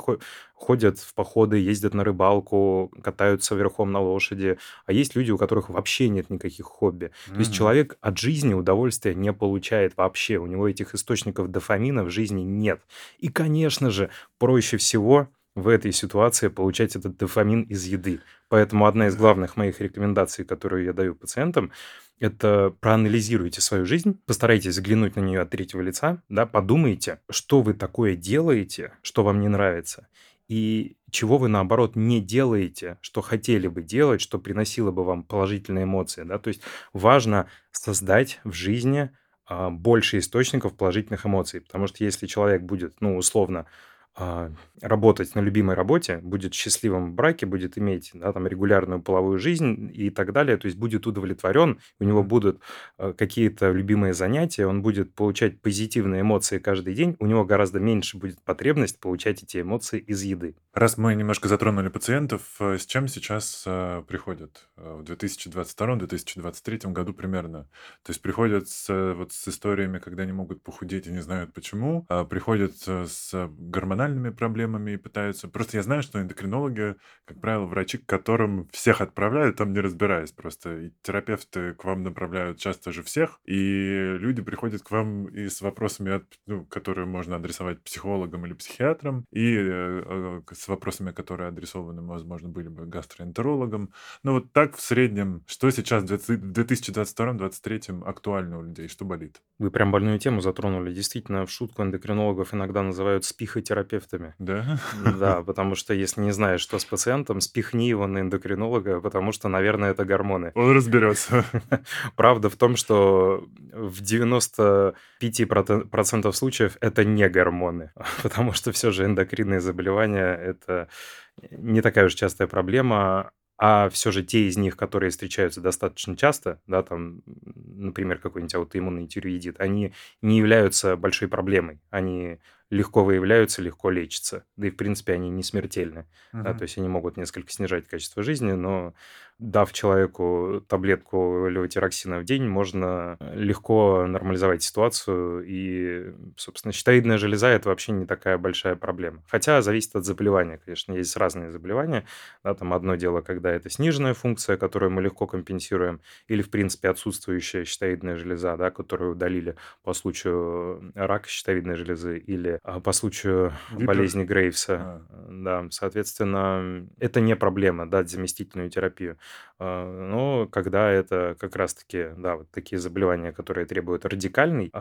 ходят в походы, ездят на рыбалку, катаются верхом на лошади, а есть люди, у которых вообще нет никаких хобби. Mm-hmm. То есть человек от жизни удовольствия не получает вообще, у него этих источников дофамина в жизни нет. И, конечно же, проще всего в этой ситуации получать этот дофамин из еды. Поэтому одна из главных моих рекомендаций, которую я даю пациентам, это проанализируйте свою жизнь, постарайтесь взглянуть на нее от третьего лица, да, подумайте, что вы такое делаете, что вам не нравится, и чего вы, наоборот, не делаете, что хотели бы делать, что приносило бы вам положительные эмоции, да, то есть важно создать в жизни а, больше источников положительных эмоций, потому что если человек будет, ну, условно, работать на любимой работе, будет счастливым в браке, будет иметь да, там, регулярную половую жизнь и так далее, то есть будет удовлетворен, у него будут э, какие-то любимые занятия, он будет получать позитивные эмоции каждый день, у него гораздо меньше будет потребность получать эти эмоции из еды. Раз мы немножко затронули пациентов, э, с чем сейчас э, приходят э, в 2022-2023 году примерно? То есть приходят с, вот, с историями, когда они могут похудеть и не знают почему, а приходят с гормональными гормональными проблемами и пытаются... Просто я знаю, что эндокринологи, как правило, врачи, к которым всех отправляют, там не разбираясь. Просто и терапевты к вам направляют часто же всех, и люди приходят к вам и с вопросами, от, ну, которые можно адресовать психологам или психиатрам, и э, э с вопросами, которые адресованы, возможно, были бы гастроэнтерологам. Но вот так в среднем, что сейчас в 2022-2023 актуально у людей, что болит? Вы прям больную тему затронули. Действительно, в шутку эндокринологов иногда называют спихотерапевтами. Да? Да, потому что если не знаешь, что с пациентом, спихни его на эндокринолога, потому что, наверное, это гормоны. Он разберется. Правда в том, что в 95% случаев это не гормоны, потому что все же эндокринные заболевания – это не такая уж частая проблема, а все же те из них, которые встречаются достаточно часто, да, там, например, какой-нибудь аутоиммунный тиреоидит, они не являются большой проблемой. Они легко выявляются, легко лечатся. Да и, в принципе, они не смертельны. Uh-huh. Да, то есть они могут несколько снижать качество жизни, но дав человеку таблетку левотироксина в день, можно легко нормализовать ситуацию. И, собственно, щитовидная железа – это вообще не такая большая проблема. Хотя зависит от заболевания, конечно. Есть разные заболевания. Да, там одно дело, когда это сниженная функция, которую мы легко компенсируем, или, в принципе, отсутствующая щитовидная железа, да, которую удалили по случаю рака щитовидной железы или а, по случаю Випер. болезни Грейвса. А. Да, соответственно, это не проблема дать заместительную терапию. А, но когда это как раз-таки, да, вот такие заболевания, которые требуют радикальной,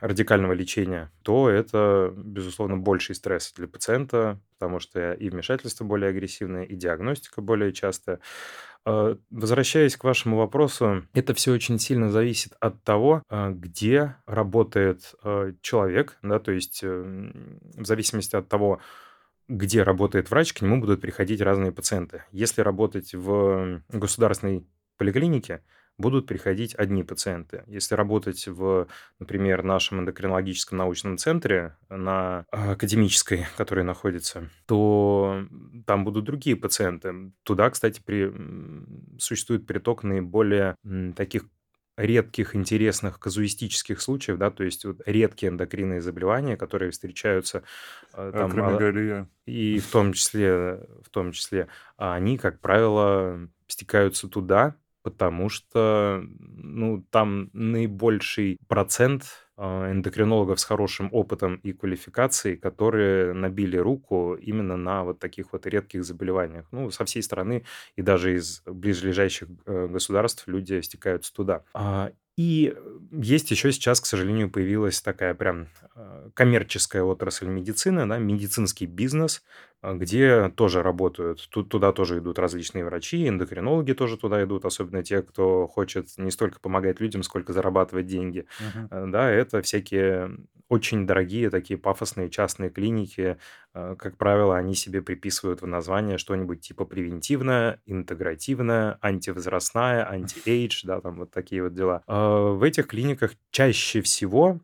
радикального лечения, то это, безусловно, больший стресс для пациента, потому что и вмешательство более агрессивное, и диагностика более частая. А, возвращаясь к вашему вопросу, это все очень сильно зависит от того, а, где работает человек, да, то есть в зависимости от того, где работает врач, к нему будут приходить разные пациенты. Если работать в государственной поликлинике, будут приходить одни пациенты. Если работать в, например, нашем эндокринологическом научном центре на академической, который находится, то там будут другие пациенты. Туда, кстати, при... существует приток наиболее таких редких, интересных казуистических случаев, да, то есть вот редкие эндокринные заболевания, которые встречаются э, там, а, и в том числе, в том числе, они, как правило, стекаются туда, потому что, ну, там наибольший процент а, эндокринологов с хорошим опытом и квалификацией, которые набили руку именно на вот таких вот редких заболеваниях. Ну, со всей страны и даже из ближайших э, государств люди стекаются туда. И есть еще сейчас, к сожалению, появилась такая прям а, коммерческая отрасль медицины, да, медицинский бизнес, а, где тоже работают, тут, туда тоже идут различные врачи, эндокринологи тоже туда идут, особенно те, кто хочет не столько помогать людям, сколько зарабатывать деньги. Uh-huh. Да, это всякие очень дорогие такие пафосные частные клиники. А, как правило, они себе приписывают в название что-нибудь типа превентивная, интегративная, антивозрастная, anti-age, да, там вот такие вот дела. В этих клиниках чаще всего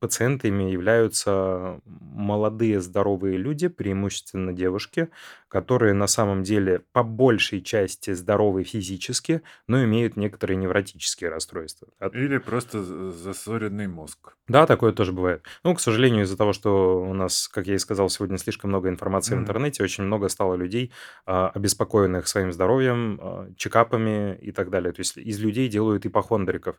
пациентами являются молодые здоровые люди, преимущественно девушки, которые на самом деле по большей части здоровы физически, но имеют некоторые невротические расстройства. Или просто засоренный мозг. Да, такое тоже бывает. Ну, к сожалению, из-за того, что у нас, как я и сказал, сегодня слишком много информации mm-hmm. в интернете, очень много стало людей, а, обеспокоенных своим здоровьем, а, чекапами и так далее. То есть из людей делают ипохондриков,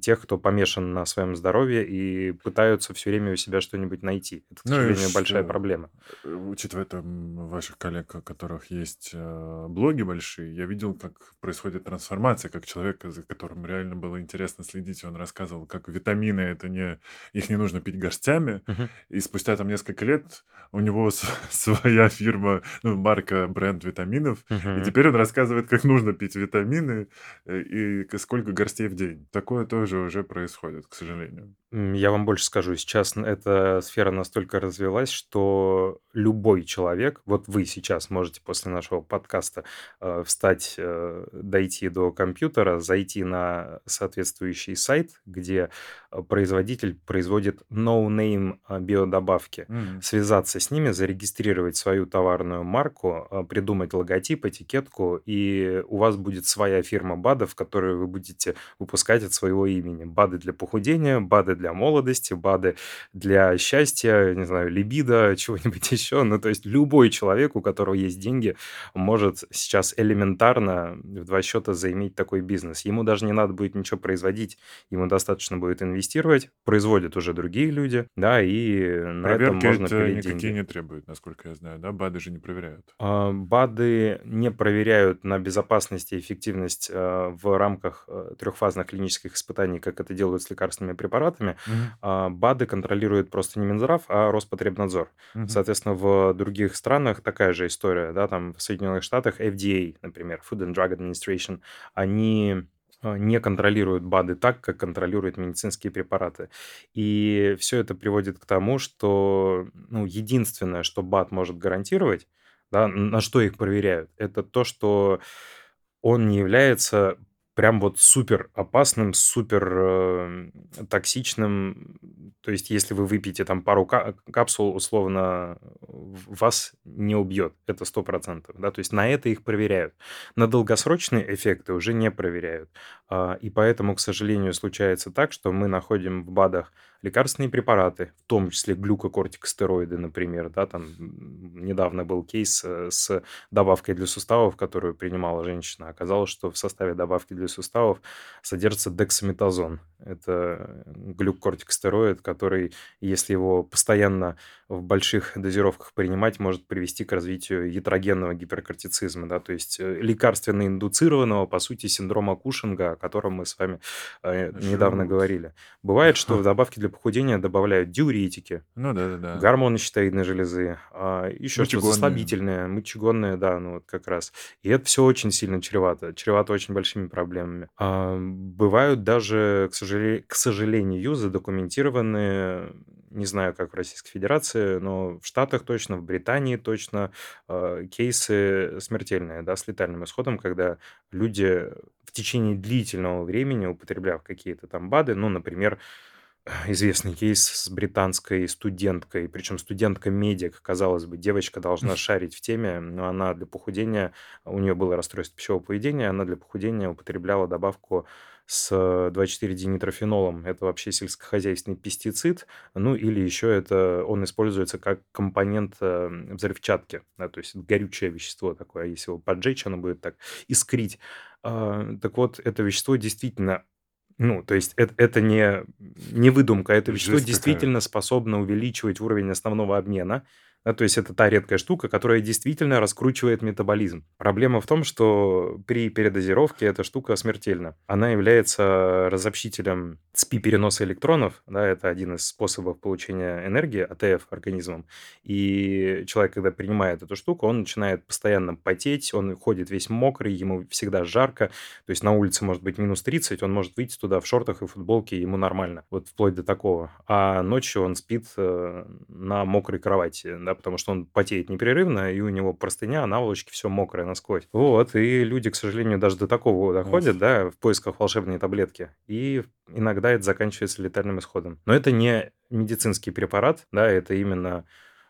тех, кто помешан на своем здоровье и пытаются все время у себя что-нибудь найти. Это, к ну, сожалению, большая проблема. Э, учитывая там ваших коллег, у которых есть э, блоги большие, я видел, как происходит трансформация, как человек, за которым реально было интересно следить, он рассказывал, как витамины это не их не нужно пить горстями. Uh-huh. И спустя там несколько лет у него своя фирма, ну, марка, бренд витаминов. Uh-huh. И теперь он рассказывает, как нужно пить витамины э, и сколько горстей в день. Такое тоже уже происходит, к сожалению. Я вам больше скажу, сейчас эта сфера настолько развилась, что любой человек, вот вы сейчас можете после нашего подкаста э, встать, э, дойти до компьютера, зайти на соответствующий сайт, где производитель производит no-name э, биодобавки, Мгм. связаться с ними, зарегистрировать свою товарную марку, э, придумать логотип, этикетку, и у вас будет своя фирма БАДов, которую вы будете выпускать от своего имени. БАДы для похудения, БАДы для молодости, БАДы для счастья, не знаю, либидо, чего-нибудь еще. Ну, то есть любой человек, у которого есть деньги, может сейчас элементарно в два счета заиметь такой бизнес. Ему даже не надо будет ничего производить, ему достаточно будет инвестировать, производят уже другие люди, да, и на этом Проверки можно это пилить никакие деньги. не требуют, насколько я знаю, да? БАДы же не проверяют. А, БАДы не проверяют на безопасность и эффективность а, в рамках а, трехфазных клинических испытаний, как это делают с лекарственными препаратами. А, БАДы контролирует просто не Минздрав, а Роспотребнадзор. Мгм. Соответственно, в других странах такая же история, да, там в Соединенных Штатах FDA, например, Food and Drug Administration, они не контролируют БАДы так, как контролируют медицинские препараты. И все это приводит к тому, что ну, единственное, что БАД может гарантировать, да, на что их проверяют, это то, что он не является прям вот супер опасным, супер э, токсичным. То есть, если вы выпьете там пару ка- капсул, условно, вас не убьет. Это сто процентов. Да? То есть, на это их проверяют. На долгосрочные эффекты уже не проверяют. А, И поэтому, к сожалению, случается так, что мы находим в БАДах лекарственные препараты, в том числе глюкокортикостероиды, например. Да? Там недавно был кейс э, с добавкой для суставов, которую принимала женщина. Оказалось, что в составе добавки для суставов содержится дексаметазон. Это глюкокортикостероид, который, если его постоянно в больших дозировках принимать, может привести к развитию ятрогенного гиперкортицизма, да, то есть э, лекарственно-индуцированного, по сути, синдрома Кушинга, о котором мы с вами э, недавно Жуть. говорили. Бывает, что в добавки для похудения добавляют диуретики, Ну да-да-да. гормоны щитовидной железы, а, еще что-то слабительное, мочегонное, да, ну вот как раз. И это все очень сильно чревато, чревато очень большими проблемами. А, Бывают даже, к сожалению, к сожалению, задокументированные, не знаю, как в Российской Федерации, но в Штатах точно, в Британии точно, а, кейсы смертельные, да, с летальным исходом, когда люди в течение длительного времени, употребляв какие-то там БАДы, ну, например, известный кейс с британской студенткой, причем студентка-медик, казалось бы, девочка должна шарить в теме, но она для похудения, у нее было расстройство пищевого поведения, она для похудения употребляла добавку с 2,4-динитрофенолом. Это вообще сельскохозяйственный пестицид, ну или еще это он используется как компонент э, взрывчатки, да, то есть горючее вещество такое, а если его поджечь, оно будет так искрить. А, Так вот, это вещество действительно ну, то есть это, это не, не выдумка, это вещество Жесть какая. действительно способно увеличивать уровень основного обмена. Да, то есть это та редкая штука, которая действительно раскручивает метаболизм. Проблема в том, что при передозировке эта штука смертельна. Она является разобщителем спи переноса электронов. Да, это один из способов получения энергии АТФ организмом. И человек, когда принимает эту штуку, он начинает постоянно потеть, он ходит весь мокрый, ему всегда жарко. То есть на улице может быть минус 30, он может выйти туда в шортах и футболке, ему нормально. Вот вплоть до такого. А ночью он спит э, на мокрой кровати, да, потому что он потеет непрерывно, и у него простыня, наволочки, все мокрое насквозь. Вот, и люди, к сожалению, даже до такого доходят, Уф. да, в поисках волшебной таблетки. И иногда это заканчивается летальным исходом. Но это не медицинский препарат, да, это именно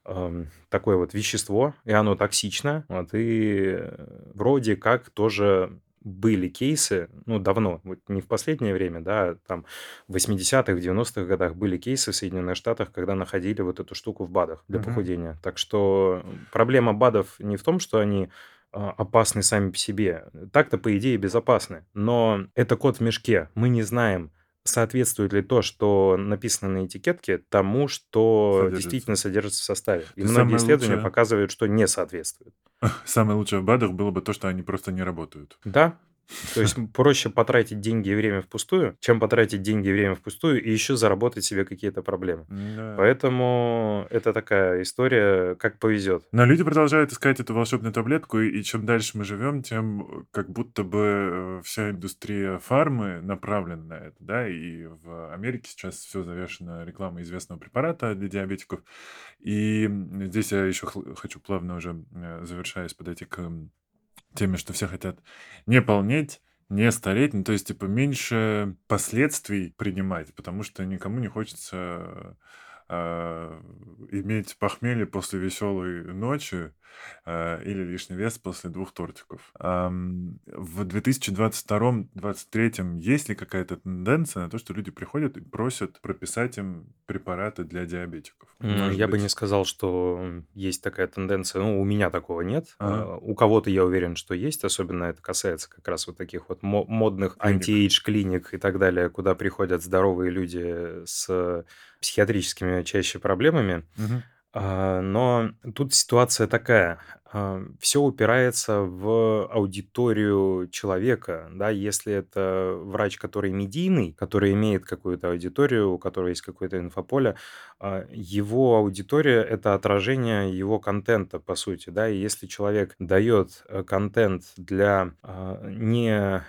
эм, такое вот вещество, и оно токсично. Вот, и э, вроде как тоже были кейсы, ну, давно, вот не в последнее время, да, там в 80-х, в 90-х годах были кейсы в Соединенных Штатах, когда находили вот эту штуку в БАДах для Мгм. похудения. Так что проблема БАДов не в том, что они а, опасны сами по себе. Так-то, по идее, безопасны. Но это код в мешке. Мы не знаем, соответствует ли то, что написано на этикетке, тому, что Содержится. действительно содержится в составе. И То многие исследования лучшее- показывают, что не соответствует. Самое лучшее в БАДах было бы то, что они просто не работают. Да, То есть проще потратить деньги и время впустую, чем потратить деньги и время впустую и еще заработать себе какие-то проблемы. Да. Поэтому это такая история, как повезет. Но люди продолжают искать эту волшебную таблетку, и чем дальше мы живем, тем э, как будто бы э, вся индустрия фармы направлена на это, да, и в Америке сейчас все завешено рекламой известного препарата для диабетиков. И здесь я еще хочу плавно уже э, завершаясь подойти к теме, что все хотят не полнеть, не стареть, ну, то есть, типа, меньше последствий принимать, потому что никому не хочется а, иметь похмелье после веселой ночи а, или лишний вес после двух тортиков. Ам, в 2022-2023 есть ли какая-то тенденция на то, что люди приходят и просят прописать им препараты для диабетиков? М, Я бы не сказал, что есть такая тенденция. Ну, у меня такого нет. Ага. А, У кого-то я уверен, что есть. Особенно это касается как раз вот таких вот мо- модных Клиник. anti-age клиник и так далее, куда приходят здоровые люди с психиатрическими чаще проблемами. А, Но тут ситуация такая. Все упирается в аудиторию человека. Да? Если это врач, который медийный, который имеет какую-то аудиторию, у которого есть какое-то инфополе, а, его аудитория – это отражение его контента, по сути. Да? И если человек дает э, контент для а, не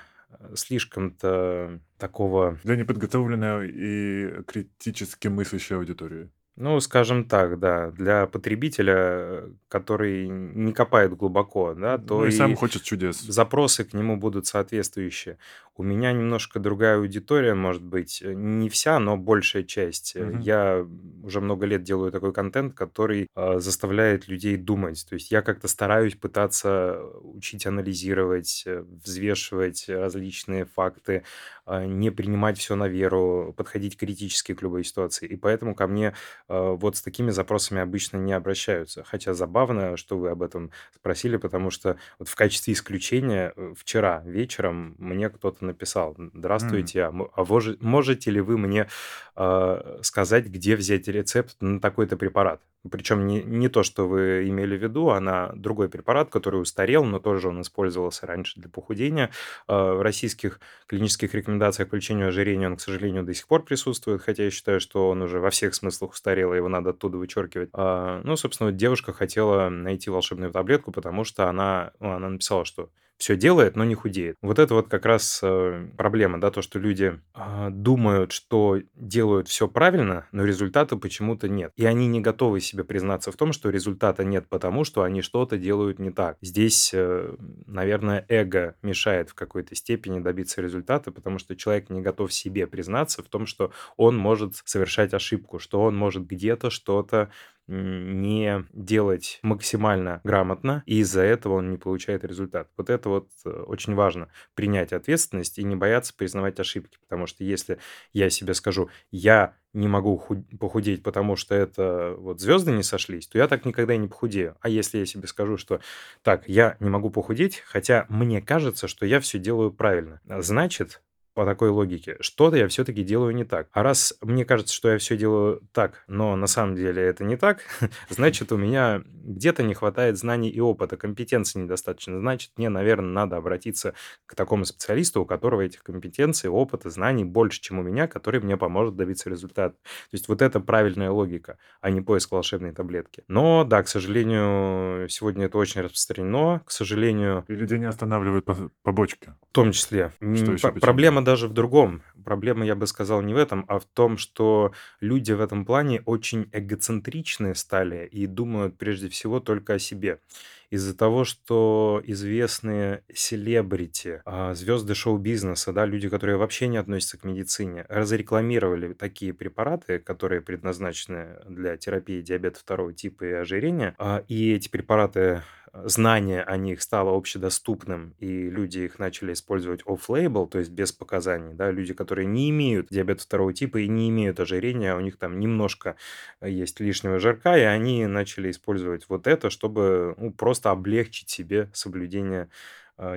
слишком-то такого Для неподготовленной и критически мыслящей аудитории. Ну, скажем так, да, для потребителя, э, который не копает глубоко, да, то Ну и сам и хочет чудес. запросы к нему будут соответствующие. У меня немножко другая аудитория, может быть, э, не вся, но большая часть. Э, Мгм. Я уже много лет делаю такой контент, который а, заставляет людей думать. То есть я как-то стараюсь пытаться учить анализировать, э, взвешивать различные факты, не принимать все на веру, подходить критически к любой ситуации. И поэтому ко мне а, вот с такими запросами обычно не обращаются. Хотя забавно, что вы об этом спросили, потому что вот в качестве исключения э, вчера вечером мне кто-то написал, здравствуйте, а, мо- а воже- можете ли вы мне а, сказать, где взять рецепт на такой-то препарат? Причем не, не то, что вы имели в виду, а на другой препарат, который устарел, но тоже он использовался раньше для похудения. А, В российских клинических рекомендациях по лечению ожирения он, к сожалению, до сих пор присутствует, хотя я считаю, что он уже во всех смыслах устарел, его надо оттуда вычеркивать. А, Ну, собственно, девушка хотела найти волшебную таблетку, потому что она, ну, она написала, что все делает, но не худеет. Вот это вот как раз э, проблема, да, то, что люди а, думают, что делают все правильно, но результата почему-то нет. И они не готовы себе признаться в том, что результата нет, потому что они что-то делают не так. Здесь, э, наверное, эго мешает в какой-то степени добиться результата, потому что человек не готов себе признаться в том, что он может совершать ошибку, что он может где-то что-то не делать максимально грамотно, и из-за этого он не получает результат. Вот это вот э, очень важно, принять ответственность и не бояться признавать ошибки, потому что если я себе скажу, я не могу худ- похудеть, потому что это вот звезды не сошлись, то я так никогда и не похудею. А если я себе скажу, что так, я не могу похудеть, хотя мне кажется, что я все делаю правильно, значит, по такой логике, что-то я все-таки делаю не так. А раз мне кажется, что я все делаю так, но на самом деле это не так, значит, у меня где-то не хватает знаний и опыта, компетенции недостаточно. Значит, мне, наверное, надо обратиться к такому специалисту, у которого этих компетенций, опыта, знаний больше, чем у меня, который мне поможет добиться результата. То есть вот это правильная логика, а не поиск волшебной таблетки. Но, да, к сожалению, сегодня это очень распространено. К сожалению, И людей не останавливают по- побочки. в том числе. Что еще по-? Проблема даже в другом. Проблема, я бы сказал, не в этом, а в том, что люди в этом плане очень эгоцентричные стали и думают прежде всего только о себе. Из-за того, что известные селебрити, а, звезды шоу-бизнеса, да, люди, которые вообще не относятся к медицине, разрекламировали такие препараты, которые предназначены для терапии диабета второго типа и ожирения, а, и эти препараты знание о них стало общедоступным, и люди их начали использовать off-label, то есть без показаний, да, люди, которые не имеют диабета второго типа и не имеют ожирения, у них там немножко есть лишнего жирка, и они начали использовать вот это, чтобы ну, просто облегчить себе соблюдение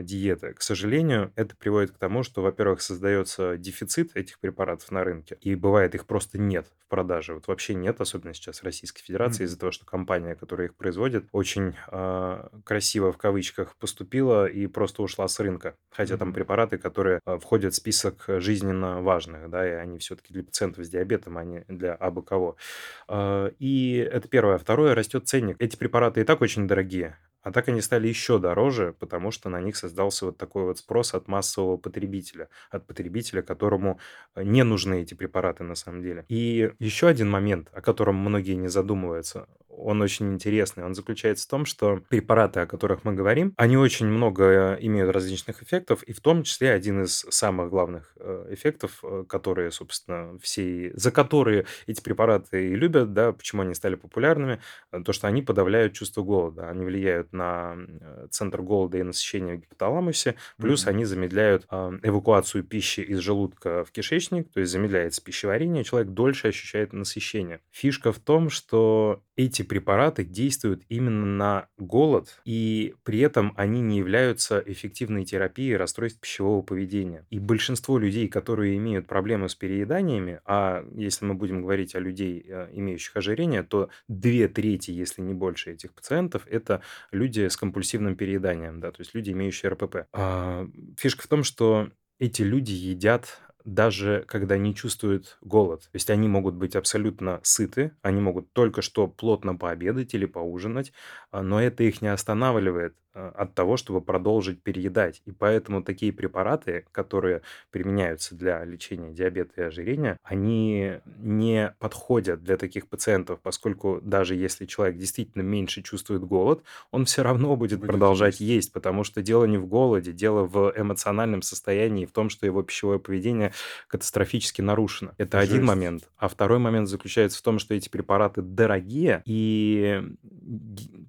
диеты. К сожалению, это приводит к тому, что, во-первых, создается дефицит этих препаратов на рынке, и бывает их просто нет в продаже. Вот вообще нет, особенно сейчас в Российской Федерации, из-за того, что компания, которая их производит, очень э, красиво в кавычках поступила и просто ушла с рынка. Хотя там препараты, которые э, входят в список жизненно важных, да, и они все-таки для пациентов с диабетом, а не для абы кого. Э, и это первое. Второе, растет ценник. Эти препараты и так очень дорогие. А так они стали еще дороже, потому что на них создался вот такой вот спрос от массового потребителя, от потребителя, которому э, не нужны эти препараты на самом деле. И еще один момент, о котором многие не задумываются, он очень интересный. Он заключается в том, что препараты, о которых мы говорим, они очень много имеют различных эффектов, и в том числе один из самых главных э, эффектов, э, которые, собственно, все, за которые эти препараты и любят, да, почему они стали популярными, то, что они подавляют чувство голода, они влияют на э, центр голода и насыщения в гипоталамусе, плюс mm-hmm. они замедляют э, эвакуацию пищи из желудка в кишечник, то есть замедляется пищеварение, человек дольше ощущает насыщение. Фишка в том, что эти препараты действуют именно на голод, и при этом они не являются эффективной терапией расстройств пищевого поведения. И большинство людей, которые имеют проблемы с перееданиями, а если мы будем говорить о людей, э, имеющих ожирение, то две трети, если не больше этих пациентов, это люди с компульсивным перееданием, да, то есть люди, имеющие РПП. А, фишка в том, что эти люди едят даже когда не чувствуют голод. То есть они могут быть абсолютно сыты, они могут только что плотно пообедать или поужинать, а, но это их не останавливает от того, чтобы продолжить переедать. И поэтому такие препараты, которые применяются для лечения диабета и ожирения, они не подходят для таких пациентов, поскольку даже если человек действительно меньше чувствует голод, он все равно будет, будет продолжать есть. есть, потому что дело не в голоде, дело в эмоциональном состоянии, в том, что его пищевое поведение катастрофически нарушено. Это Жесть. один момент. А второй момент заключается в том, что эти препараты дорогие, и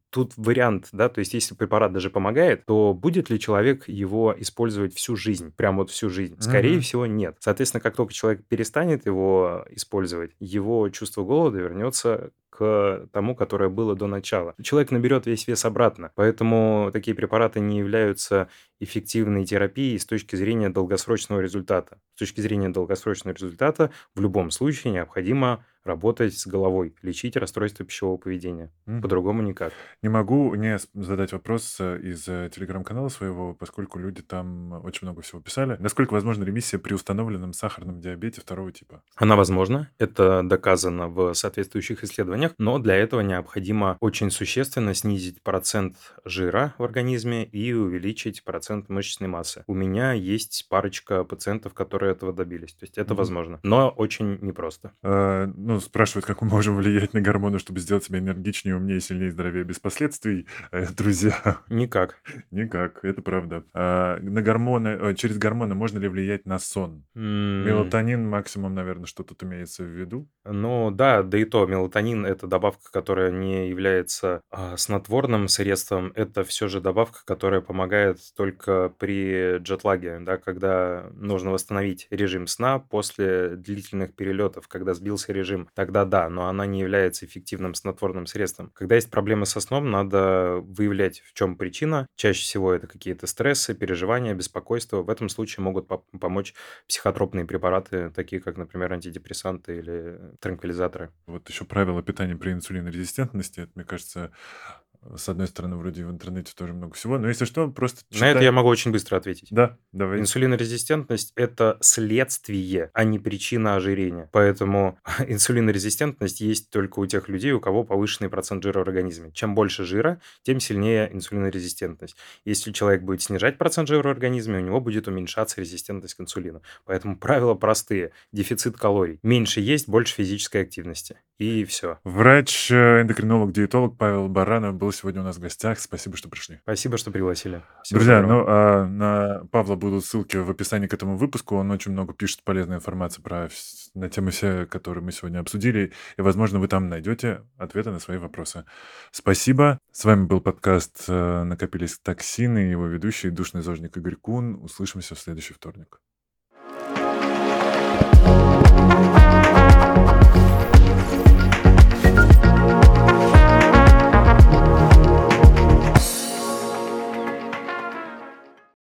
тут вариант, да, то есть если препарат даже помогает, то будет ли человек его использовать всю жизнь, прям вот всю жизнь? Скорее mm-hmm. всего, нет. Соответственно, как только человек перестанет его использовать, его чувство голода вернется к тому, которое было до начала. Человек наберет весь вес обратно. Поэтому такие препараты не являются эффективной терапией с точки зрения долгосрочного результата. С точки зрения долгосрочного результата в любом случае необходимо работать с головой, лечить расстройство пищевого поведения. Мгм. По-другому никак. Не могу не задать вопрос э, из э, телеграм-канала своего, поскольку люди там очень много всего писали. Насколько возможна ремиссия при установленном сахарном диабете второго типа? Она возможна, это доказано в соответствующих исследованиях, но для этого необходимо очень существенно снизить процент жира в организме и увеличить процент мышечной массы. У меня есть парочка пациентов, которые этого добились. То есть это Мгм. возможно, но очень непросто. Э, ну, спрашивают, как мы можем влиять на гормоны, чтобы сделать себя энергичнее, умнее, сильнее, здоровее, без последствий. Э, друзья, Никак. никак, это правда. А, на гормоны, э, через гормоны можно ли влиять на сон? М, Мелатонин максимум, наверное, что тут имеется в виду. Ну да, да и то, мелатонин– это добавка, которая не является а, снотворным средством, это все же добавка, которая помогает только при джетлаге, да, когда нужно восстановить режим сна после длительных перелетов, когда сбился режим тогда да, но она не является эффективным снотворным средством. Когда есть проблемы со сном, надо выявлять, в чем причина. Чаще всего это какие-то стрессы, переживания, беспокойство. В этом случае могут помочь психотропные препараты, такие как, например, антидепрессанты или транквилизаторы. Вот еще правила питания при инсулинорезистентности. Это, мне кажется, с одной стороны, вроде в интернете тоже много всего, но если что, просто читай. На это я могу очень быстро ответить. Да, давай. Инсулинорезистентность – это следствие, а не причина ожирения. Поэтому инсулинорезистентность есть только у тех людей, у кого повышенный процент жира в организме. Чем больше жира, тем сильнее инсулинорезистентность. Если человек будет снижать процент жира в организме, у него будет уменьшаться резистентность к инсулину. Поэтому правила простые. Дефицит калорий. Меньше есть, больше физической активности. И все. Врач, э, эндокринолог, диетолог Павел Баранов был сегодня у нас в гостях. Спасибо, что пришли. Спасибо, что пригласили. Всего Друзья, здорово. ну а на Павла будут ссылки в описании к этому выпуску. Он очень много пишет полезной информации про на темы все, которые мы сегодня обсудили. И, возможно, вы там найдете ответы на свои вопросы. Спасибо. С вами был подкаст э, «Накопились токсины» его ведущий, душный зожник Игорь Кун. Услышимся в следующий вторник.